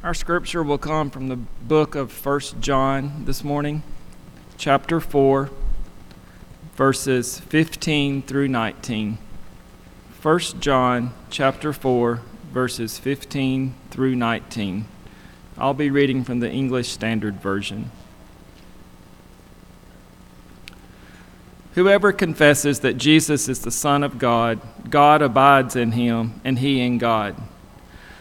Our scripture will come from the book of First John this morning, chapter 4, verses 15 through 19. 1 John chapter 4, verses 15 through 19. I'll be reading from the English Standard Version. Whoever confesses that Jesus is the Son of God, God abides in him, and he in God.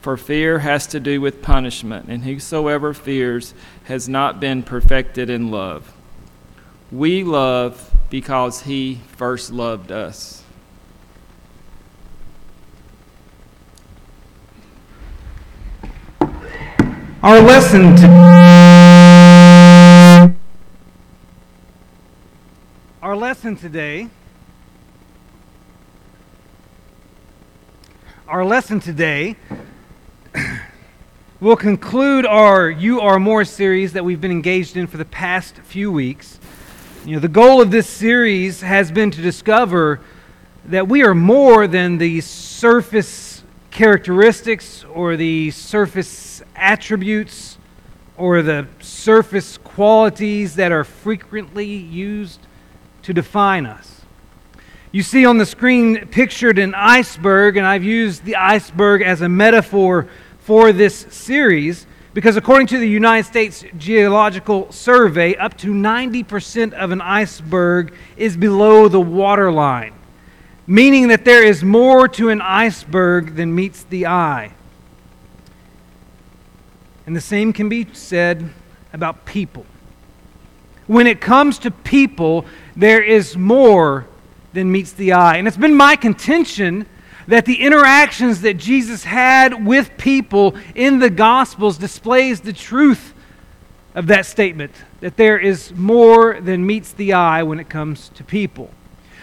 For fear has to do with punishment, and whosoever fears has not been perfected in love. We love because he first loved us. Our lesson today. Our lesson today Our lesson today will conclude our You Are More series that we've been engaged in for the past few weeks. You know, the goal of this series has been to discover that we are more than the surface characteristics or the surface attributes or the surface qualities that are frequently used to define us. You see on the screen pictured an iceberg, and I've used the iceberg as a metaphor for this series because, according to the United States Geological Survey, up to 90% of an iceberg is below the waterline, meaning that there is more to an iceberg than meets the eye. And the same can be said about people. When it comes to people, there is more than meets the eye. And it's been my contention that the interactions that Jesus had with people in the Gospels displays the truth of that statement that there is more than meets the eye when it comes to people.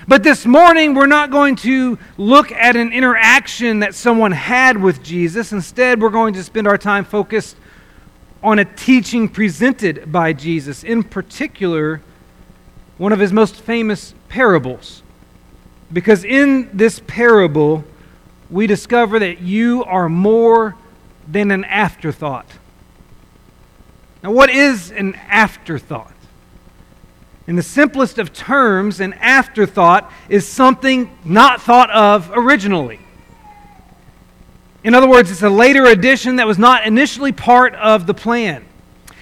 But this morning, we're not going to look at an interaction that someone had with Jesus. Instead, we're going to spend our time focused on a teaching presented by Jesus, in particular, one of his most famous parables. Because in this parable, we discover that you are more than an afterthought. Now, what is an afterthought? In the simplest of terms, an afterthought is something not thought of originally. In other words, it's a later addition that was not initially part of the plan.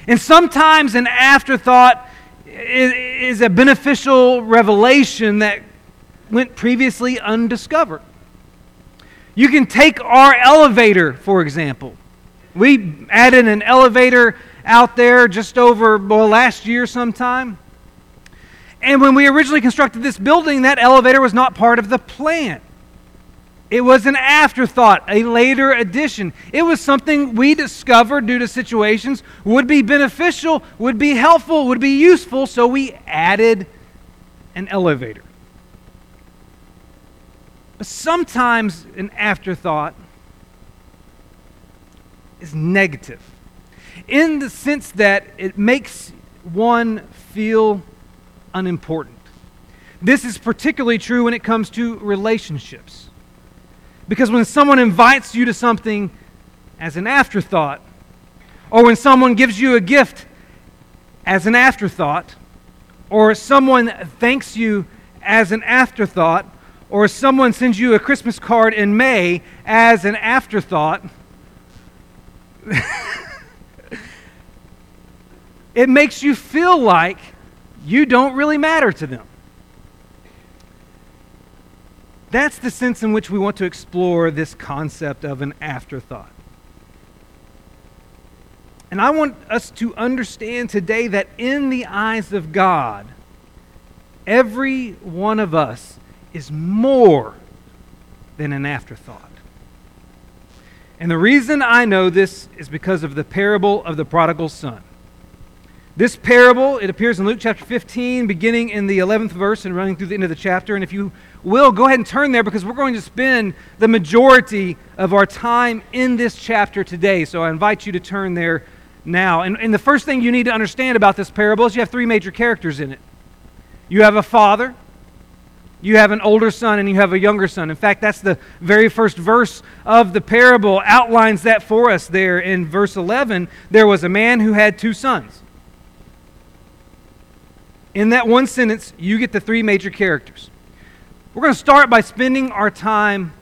And sometimes an afterthought is a beneficial revelation that went previously undiscovered. You can take our elevator, for example. We added an elevator out there just over well, last year sometime. And when we originally constructed this building, that elevator was not part of the plan. It was an afterthought, a later addition. It was something we discovered due to situations would be beneficial, would be helpful, would be useful, so we added an elevator. But sometimes an afterthought is negative in the sense that it makes one feel unimportant. This is particularly true when it comes to relationships. Because when someone invites you to something as an afterthought, or when someone gives you a gift as an afterthought, or someone thanks you as an afterthought, or someone sends you a Christmas card in May as an afterthought, it makes you feel like you don't really matter to them. That's the sense in which we want to explore this concept of an afterthought. And I want us to understand today that in the eyes of God, every one of us is more than an afterthought. And the reason I know this is because of the parable of the prodigal son. This parable, it appears in Luke chapter 15, beginning in the 11th verse and running through the end of the chapter. And if you will, go ahead and turn there because we're going to spend the majority of our time in this chapter today. So I invite you to turn there now. And, and the first thing you need to understand about this parable is you have three major characters in it you have a father, you have an older son, and you have a younger son. In fact, that's the very first verse of the parable, outlines that for us there in verse 11. There was a man who had two sons. In that one sentence, you get the three major characters. We're going to start by spending our time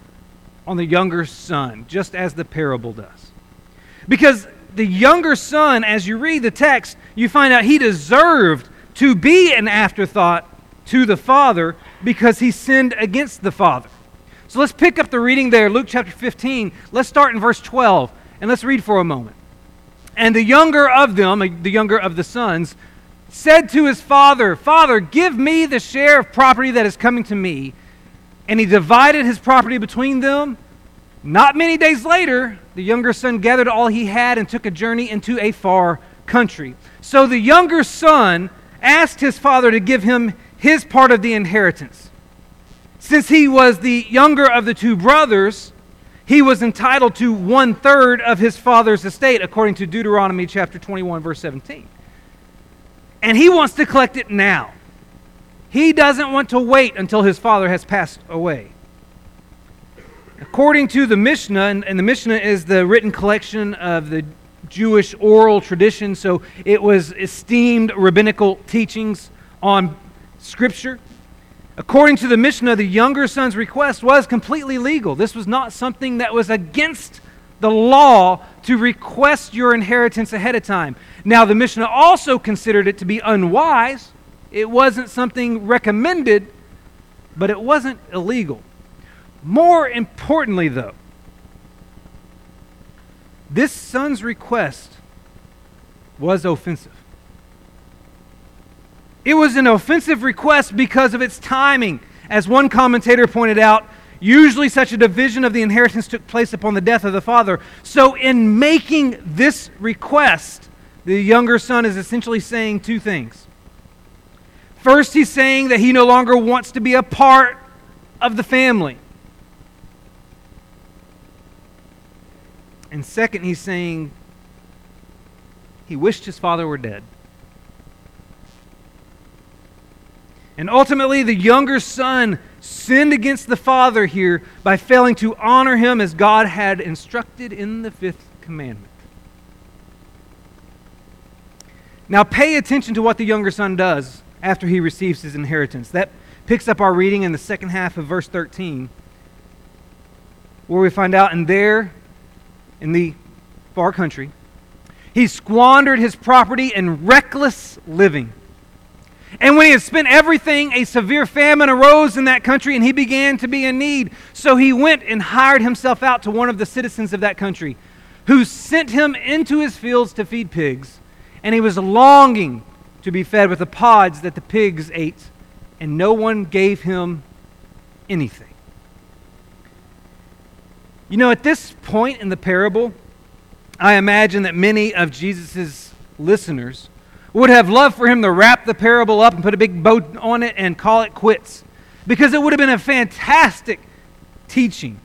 on the younger son, just as the parable does. Because the younger son, as you read the text, you find out he deserved to be an afterthought to the father because he sinned against the father. So let's pick up the reading there, Luke chapter 15. Let's start in verse 12, and let's read for a moment. And the younger of them, uh, the younger of the sons, said to his father, Father, give me the share of property that is coming to me. And he divided his property between them. Not many days later, the younger son gathered all he had and took a journey into a far country. So the younger son asked his father to give him his part of the inheritance. Since he was the younger of the two brothers, he was entitled to one third of his father's estate, according to Deuteronomy chapter 21, verse 17 and he wants to collect it now. He doesn't want to wait until his father has passed away. According to the Mishnah, and, the Mishnah is the written collection of the Jewish oral tradition, so it was esteemed rabbinical teachings on Scripture. According to the Mishnah, the younger son's request was completely legal. This was not something that was against the law to request your inheritance ahead of time. Now, the Mishnah also considered it to be unwise. It wasn't something recommended, but it wasn't illegal. More importantly, though, this son's request was offensive. It was an offensive request because of its timing. As one commentator pointed out, Usually, such a division of the inheritance took place upon the death of the father. So, in making this request, the younger son is essentially saying two things. First, he's saying that he no longer wants to be a part of the family. And second, he's saying he wished his father were dead. And ultimately, the younger son sinned against the Father here by failing to honor him as God had instructed in the fifth commandment. Now, pay attention to what the younger son does after he receives his inheritance. That picks up our reading in the second half of verse 13, where we find out, and there in the far country, he squandered his property in reckless living and when he had spent everything, a severe famine arose in that country, and he began to be in need. So he went and hired himself out to one of the citizens of that country, who sent him into his fields to feed pigs. And he was longing to be fed with the pods that the pigs ate, and no one gave him anything. You know, at this point in the parable, I imagine that many of Jesus' listeners would have loved for him to wrap the parable up and put a big bow on it and call it quits because it would have been a fantastic teaching,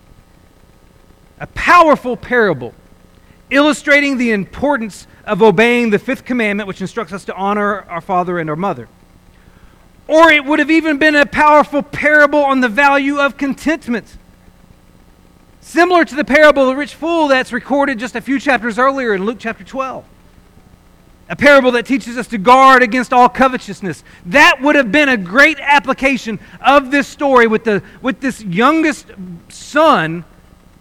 a powerful parable illustrating the importance of obeying the fifth commandment, which instructs us to honor our father and our mother. Or it would have even been a powerful parable on the value of contentment. Similar to the parable of the rich fool that's recorded just a few chapters earlier in Luke chapter 12 a parable that teaches us to guard against all covetousness. That would have been a great application of this story with, the, with this youngest son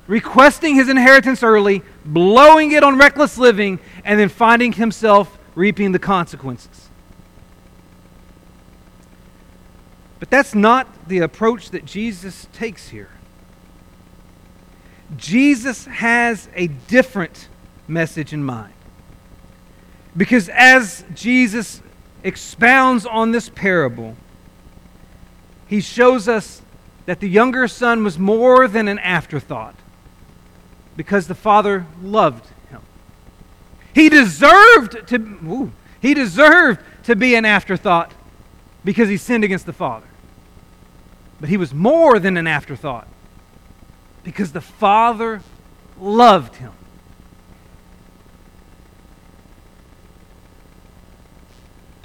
requesting his inheritance early, blowing it on reckless living, and then finding himself reaping the consequences. But that's not the approach that Jesus takes here. Jesus has a different message in mind. Because as Jesus expounds on this parable, he shows us that the younger son was more than an afterthought. because the father loved him. He deserved to ooh, he deserved to be an afterthought because he sinned against the father. But he was more than an afterthought because the father loved him.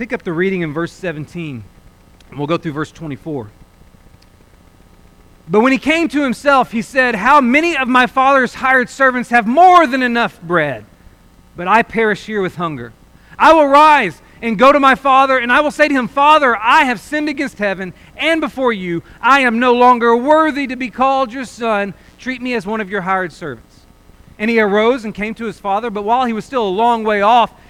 Pick up the reading in verse 17, and we'll go through verse 24. But when he came to himself, he said, How many of my father's hired servants have more than enough bread? But I perish here with hunger. I will rise and go to my father, and I will say to him, Father, I have sinned against heaven and before you. I am no longer worthy to be called your son. Treat me as one of your hired servants. And he arose and came to his father, but while he was still a long way off,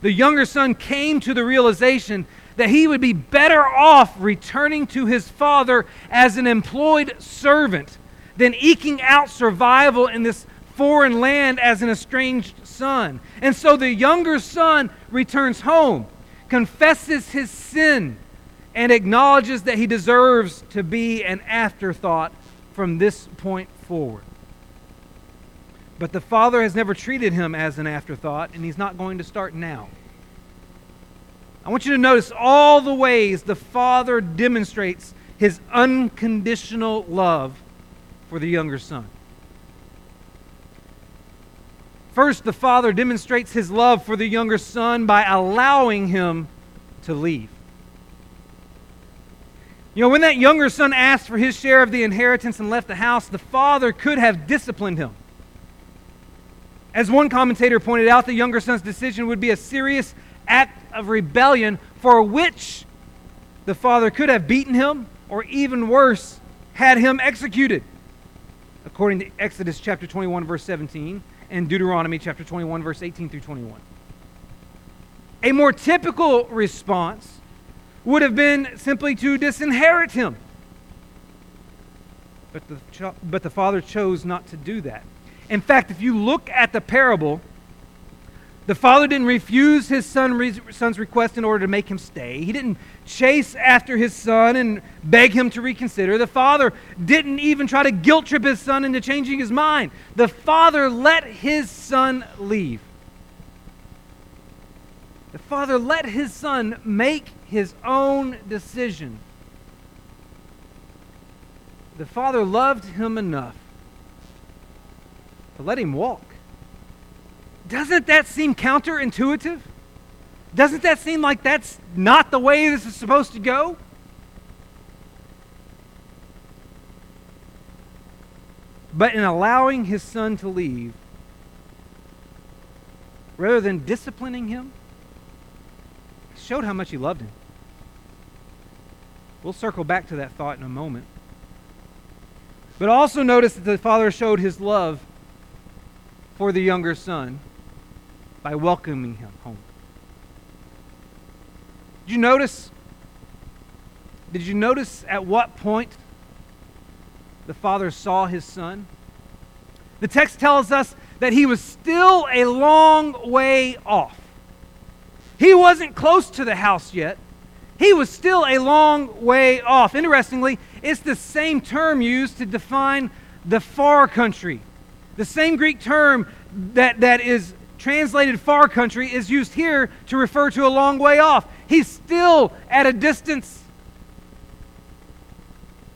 the younger son came to the realization that he would be better off returning to his father as an employed servant than eking out survival in this foreign land as an estranged son. And so the younger son returns home, confesses his sin, and acknowledges that he deserves to be an afterthought from this point forward. But the Father has never treated him as an afterthought, and he's not going to start now. I want you to notice all the ways the Father demonstrates his unconditional love for the younger son. First, the Father demonstrates his love for the younger son by allowing him to leave. You know, when that younger son asked for his share of the inheritance and left the house, the father could have disciplined him. As one commentator pointed out, the younger son's decision would be a serious act of rebellion for which the father could have beaten him or even worse, had him executed. According to Exodus chapter 21, verse 17, and Deuteronomy chapter 21, verse 18 through 21. A more typical response would have been simply to disinherit him. But the, but the father chose not to do that. In fact, if you look at the parable, the father didn't refuse his son, son's request in order to make him stay. He didn't chase after his son and beg him to reconsider. The father didn't even try to guilt trip his son into changing his mind. The father let his son leave. The father let his son make his own decision. The father loved him enough to let him walk. Doesn't that seem counterintuitive? Doesn't that seem like that's not the way this is supposed to go? But in allowing his son to leave, rather than disciplining him, showed how much he loved him. We'll circle back to that thought in a moment. But also notice that the father showed his love for the younger son by welcoming him home. Did you notice? Did you notice at what point the father saw his son? The text tells us that he was still a long way off. He wasn't close to the house yet. He was still a long way off. Interestingly, it's the same term used to define the far country. The same Greek term that, that is translated far country is used here to refer to a long way off. He's still at a distance.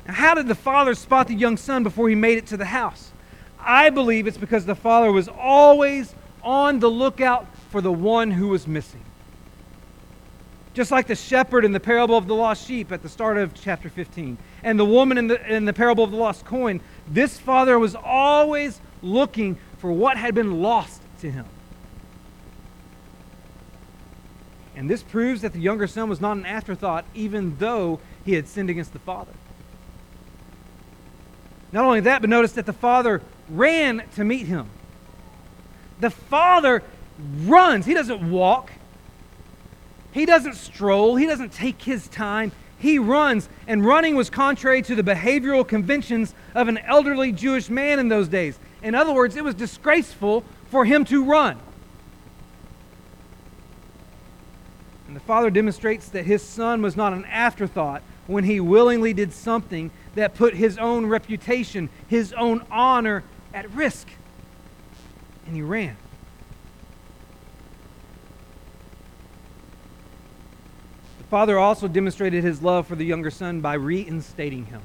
Now, how did the father spot the young son before he made it to the house? I believe it's because the father was always on the lookout for the one who was missing. Just like the shepherd in the parable of the lost sheep at the start of chapter 15, and the woman in the, in the parable of the lost coin, this father was always looking for what had been lost to him. And this proves that the younger son was not an afterthought, even though he had sinned against the father. Not only that, but notice that the father ran to meet him. The father runs. He doesn't walk. He doesn't stroll. He doesn't take his time. He runs. And running was contrary to the behavioral conventions of an elderly Jewish man in those days. In other words, it was disgraceful for him to run. And the father demonstrates that his son was not an afterthought when he willingly did something that put his own reputation, his own honor at risk. And he ran. The father also demonstrated his love for the younger son by reinstating him.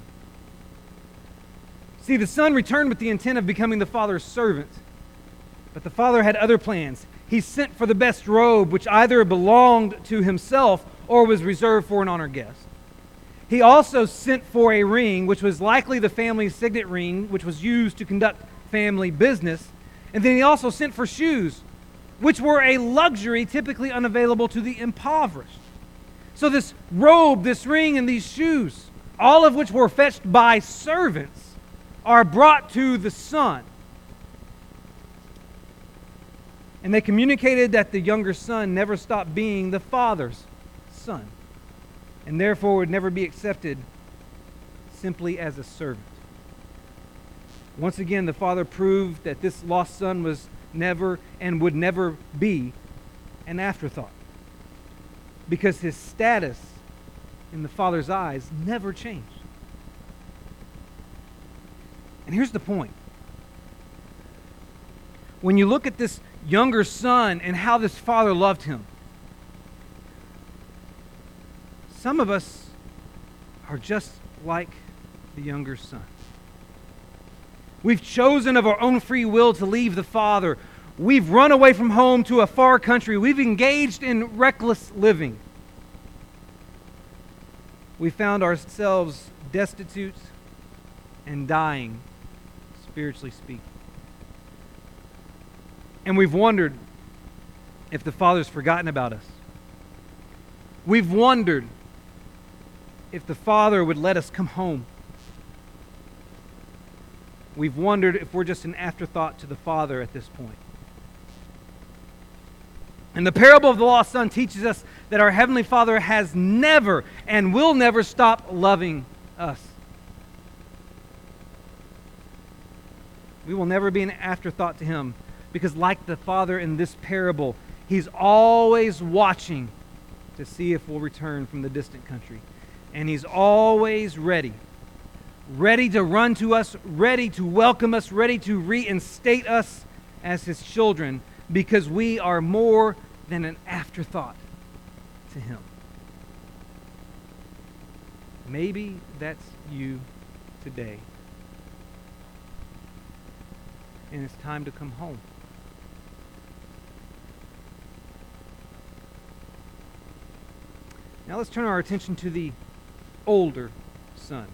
See, the son returned with the intent of becoming the father's servant, but the father had other plans. He sent for the best robe, which either belonged to himself or was reserved for an honored guest. He also sent for a ring, which was likely the family signet ring, which was used to conduct family business. And then he also sent for shoes, which were a luxury typically unavailable to the impoverished. So, this robe, this ring, and these shoes, all of which were fetched by servants, are brought to the son. And they communicated that the younger son never stopped being the father's son and therefore would never be accepted simply as a servant. Once again, the father proved that this lost son was never and would never be an afterthought because his status in the father's eyes never changed. And here's the point. When you look at this younger son and how this father loved him, some of us are just like the younger son. We've chosen of our own free will to leave the Father. We've run away from home to a far country. We've engaged in reckless living. We found ourselves destitute and dying, spiritually speaking. And we've wondered if the Father's forgotten about us. We've wondered if the Father would let us come home. We've wondered if we're just an afterthought to the Father at this point. And the parable of the lost son teaches us that our Heavenly Father has never and will never stop loving us. We will never be an afterthought to Him because, like the Father in this parable, He's always watching to see if we'll return from the distant country and He's always ready. Ready to run to us, ready to welcome us, ready to reinstate us as His children because we are more than an afterthought to Him. Maybe that's you today. And it's time to come home. Now let's turn our attention to the older son.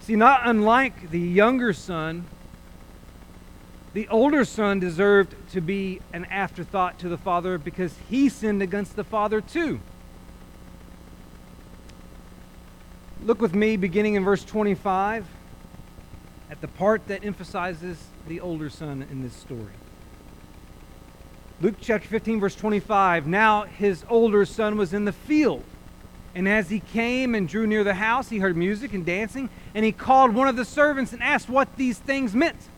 See, not unlike the younger son, the older son deserved to be an afterthought to the father because he sinned against the father too. Look with me, beginning in verse 25, at the part that emphasizes the older son in this story. Luke chapter 15, verse 25. Now his older son was in the field. And as he came and drew near the house, he heard music and dancing. And he called one of the servants and asked what these things meant.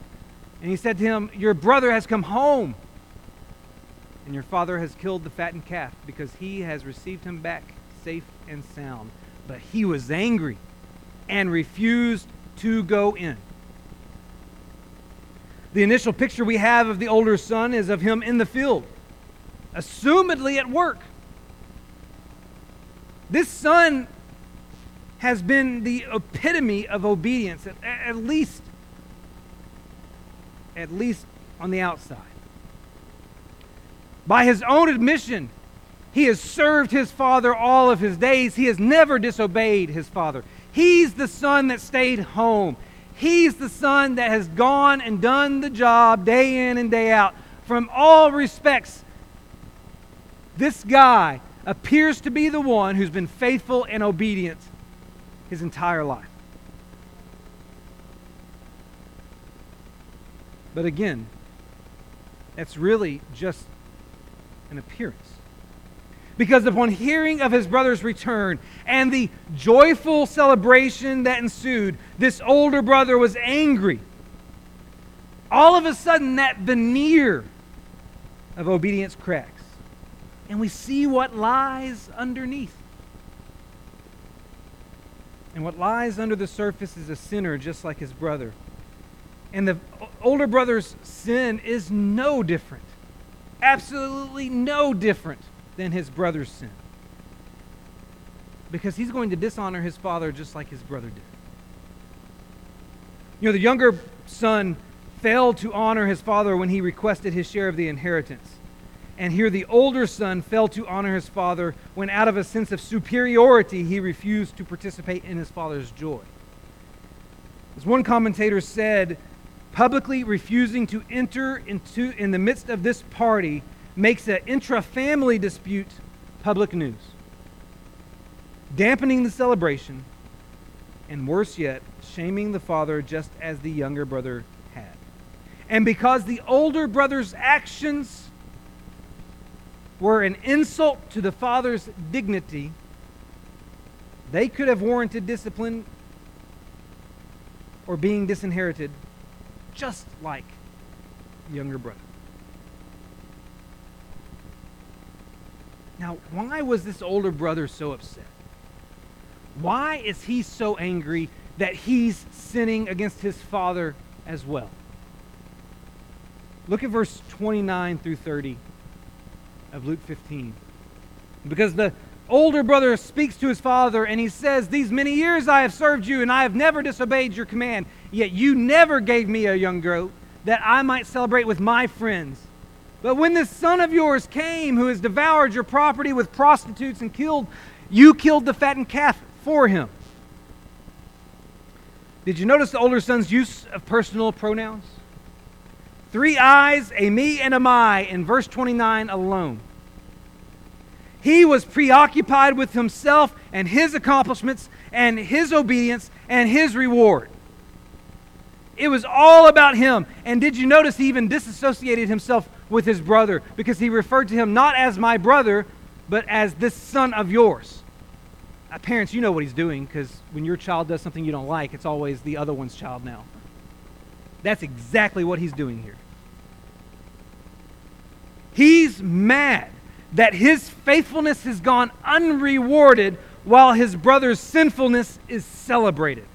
And he said to him, Your brother has come home. And your father has killed the fattened calf because he has received him back safe and sound. But he was angry and refused to go in. The initial picture we have of the older son is of him in the field, assumedly at work. This son has been the epitome of obedience, at, at least, at least on the outside. By his own admission, he has served his father all of his days. He has never disobeyed his father. He's the son that stayed home. He's the son that has gone and done the job day in and day out. From all respects, this guy appears to be the one who's been faithful and obedient his entire life. But again, that's really just an appearance. Because upon hearing of his brother's return and the joyful celebration that ensued, this older brother was angry. All of a sudden, that veneer of obedience cracks. And we see what lies underneath. And what lies under the surface is a sinner just like his brother. And the older brother's sin is no different, absolutely no different than his brother's sin. Because he's going to dishonor his father just like his brother did. You know, the younger son failed to honor his father when he requested his share of the inheritance. And here the older son failed to honor his father when, out of a sense of superiority, he refused to participate in his father's joy. As one commentator said, publicly refusing to enter into in the midst of this party makes an intra-family dispute public news, dampening the celebration, and worse yet, shaming the father just as the younger brother had. And because the older brother's actions were an insult to the father's dignity, they could have warranted discipline or being disinherited, just like younger brother. Now, why was this older brother so upset? Why is he so angry that he's sinning against his father as well? Look at verse 29 through 30 of Luke 15. Because the older brother speaks to his father and he says, These many years I have served you and I have never disobeyed your command, yet you never gave me a young goat that I might celebrate with my friends. But when this son of yours came who has devoured your property with prostitutes and killed, you killed the fattened calf for him. Did you notice the older son's use of personal pronouns? Three eyes, a me, and a my in verse 29 alone. He was preoccupied with himself and his accomplishments and his obedience and his reward. It was all about him. And did you notice he even disassociated himself with his brother because he referred to him not as my brother, but as this son of yours? Uh, parents, you know what he's doing because when your child does something you don't like, it's always the other one's child now. That's exactly what he's doing here. He's mad that his faithfulness has gone unrewarded while his brother's sinfulness is celebrated.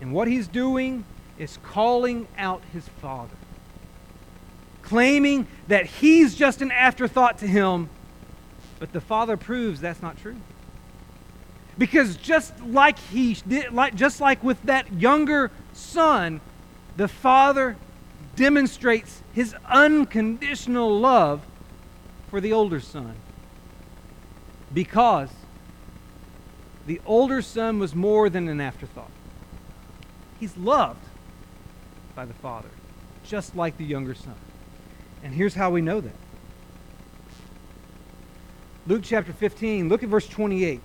And what he's doing is calling out his father, claiming that he's just an afterthought to him, but the father proves that's not true. Because just like he did, like, just like with that younger son, the father demonstrates his unconditional love for the older son. Because the older son was more than an afterthought. He's loved by the father, just like the younger son. And here's how we know that. Luke chapter 15, look at verse 28.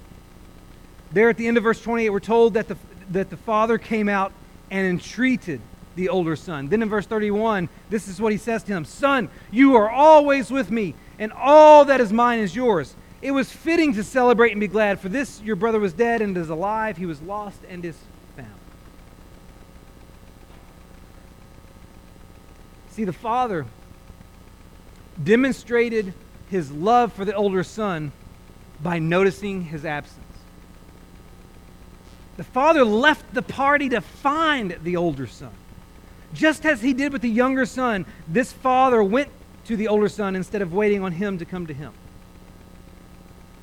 There at the end of verse 28, we're told that the, that the father came out and entreated the older son. Then in verse 31, this is what he says to him Son, you are always with me, and all that is mine is yours. It was fitting to celebrate and be glad, for this your brother was dead and is alive. He was lost and is found. See, the father demonstrated his love for the older son by noticing his absence. The father left the party to find the older son. Just as he did with the younger son, this father went to the older son instead of waiting on him to come to him.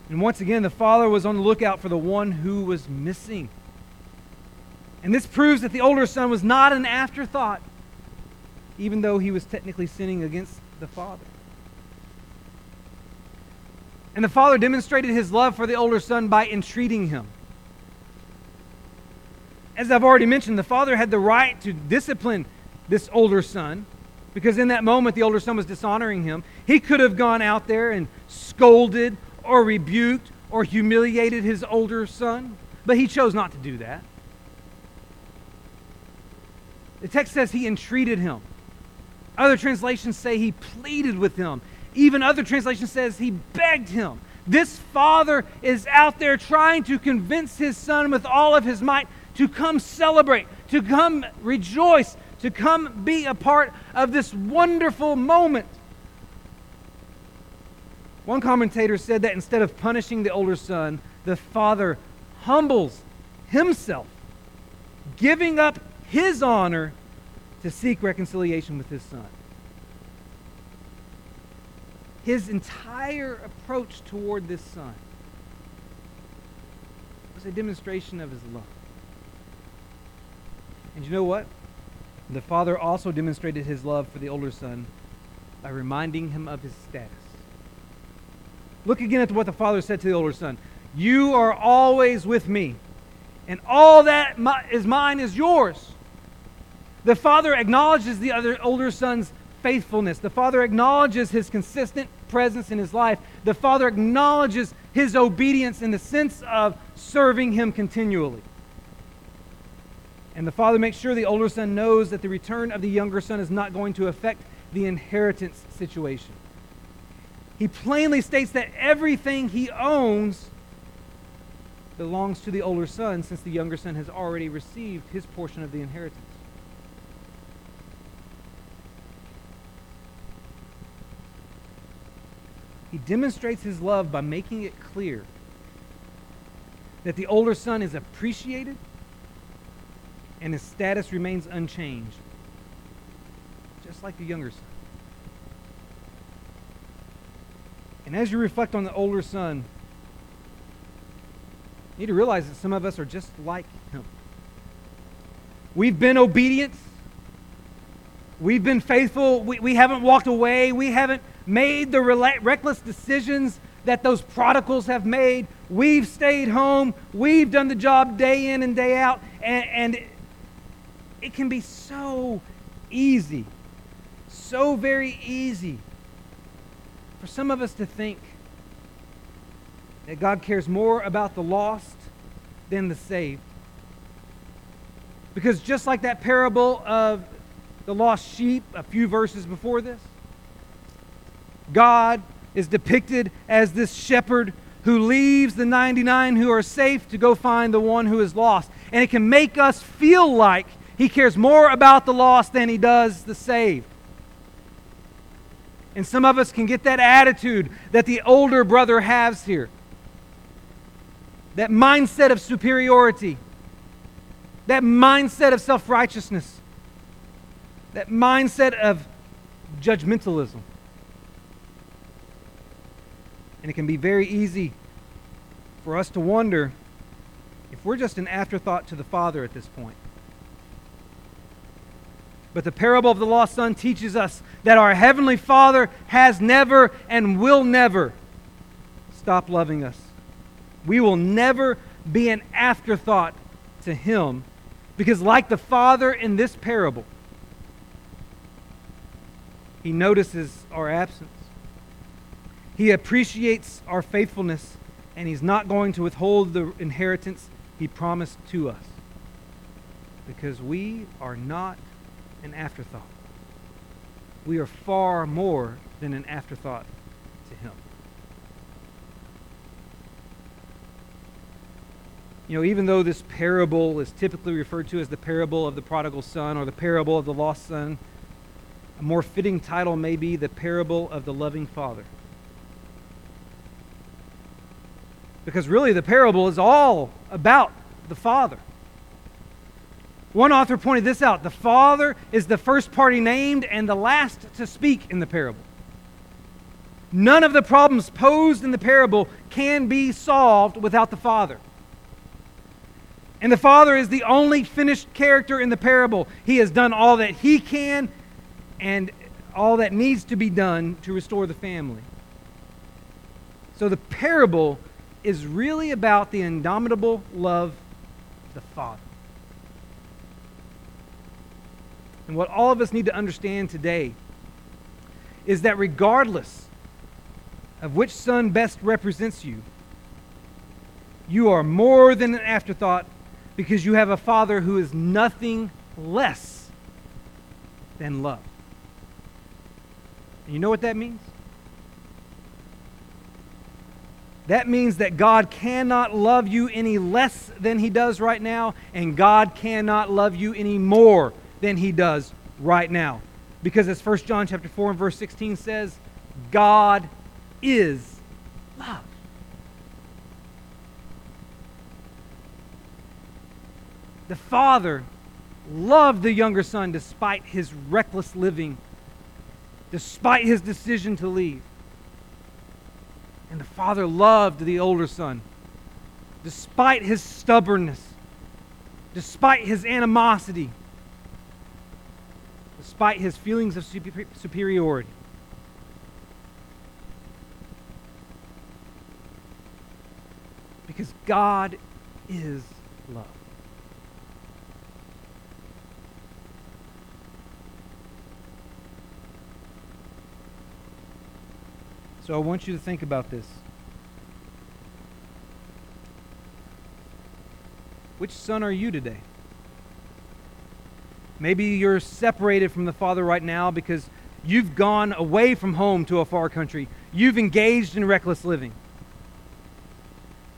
And once again, the father was on the lookout for the one who was missing. And this proves that the older son was not an afterthought, even though he was technically sinning against the father. And the father demonstrated his love for the older son by entreating him. As I've already mentioned, the father had the right to discipline this older son, because in that moment the older son was dishonoring him. He could have gone out there and scolded or rebuked or humiliated his older son, but he chose not to do that. The text says he entreated him. Other translations say he pleaded with him. Even other translations says he begged him. This father is out there trying to convince his son with all of his might to come celebrate, to come rejoice, to come be a part of this wonderful moment. One commentator said that instead of punishing the older son, the father humbles himself, giving up his honor to seek reconciliation with his son. His entire approach toward this son was a demonstration of his love. And you know what? The father also demonstrated his love for the older son by reminding him of his status. Look again at what the father said to the older son You are always with me, and all that is mine is yours. The father acknowledges the other older son's faithfulness. The father acknowledges his consistent presence in his life. The father acknowledges his obedience in the sense of serving him continually. And the father makes sure the older son knows that the return of the younger son is not going to affect the inheritance situation. He plainly states that everything he owns belongs to the older son since the younger son has already received his portion of the inheritance. He demonstrates his love by making it clear that the older son is appreciated and his status remains unchanged, just like the younger son. And as you reflect on the older son, you need to realize that some of us are just like him. We've been obedient. We've been faithful. We, we haven't walked away. We haven't made the reckless decisions that those prodigals have made. We've stayed home. We've done the job day in and day out. And, and it can be so easy, so very easy for some of us to think that God cares more about the lost than the saved. Because just like that parable of the lost sheep a few verses before this, God is depicted as this shepherd who leaves the 99 who are safe to go find the one who is lost. And it can make us feel like he cares more about the lost than he does the saved. And some of us can get that attitude that the older brother has here. That mindset of superiority. That mindset of self righteousness. That mindset of judgmentalism. And it can be very easy for us to wonder if we're just an afterthought to the Father at this point. But the parable of the lost son teaches us that our Heavenly Father has never and will never stop loving us. We will never be an afterthought to Him because, like the Father in this parable, He notices our absence. He appreciates our faithfulness, and He's not going to withhold the inheritance He promised to us because we are not an afterthought. We are far more than an afterthought to Him. You know, even though this parable is typically referred to as the parable of the prodigal son or the parable of the lost son, a more fitting title may be the parable of the loving father. Because really, the parable is all about the father. One author pointed this out the Father is the first party named and the last to speak in the parable. None of the problems posed in the parable can be solved without the Father. And the Father is the only finished character in the parable. He has done all that He can and all that needs to be done to restore the family. So the parable is really about the indomitable love of the Father. And what all of us need to understand today is that regardless of which son best represents you, you are more than an afterthought because you have a father who is nothing less than love. And you know what that means? That means that God cannot love you any less than He does right now, and God cannot love you any more than He does right now. Because as 1 John chapter 4 and verse 16 says, God is love. The Father loved the younger son despite his reckless living, despite his decision to leave. And the father loved the older son despite his stubbornness, despite his animosity, despite his feelings of superiority. Because God is love. So I want you to think about this. Which son are you today? Maybe you're separated from the Father right now because you've gone away from home to a far country. You've engaged in reckless living.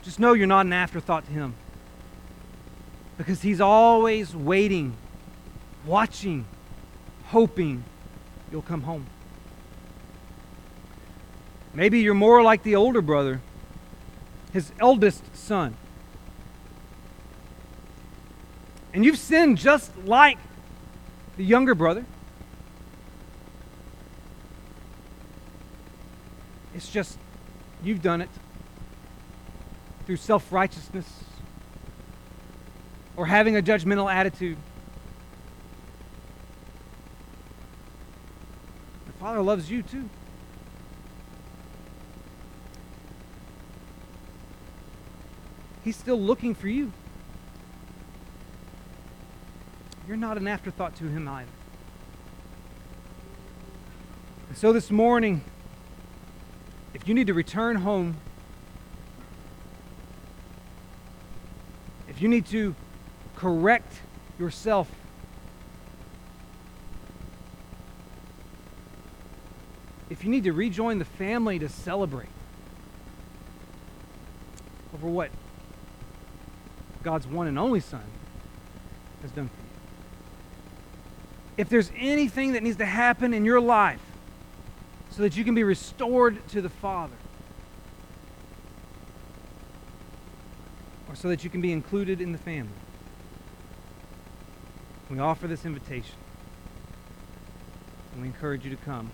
Just know you're not an afterthought to Him because He's always waiting, watching, hoping you'll come home. Maybe you're more like the older brother, his eldest son. And you've sinned just like the younger brother. It's just you've done it through self righteousness or having a judgmental attitude. The Father loves you too. He's still looking for you. You're not an afterthought to him either. And so this morning, if you need to return home, if you need to correct yourself, if you need to rejoin the family to celebrate over what God's one and only Son has done for you. If there's anything that needs to happen in your life so that you can be restored to the Father, or so that you can be included in the family, we offer this invitation. And we encourage you to come.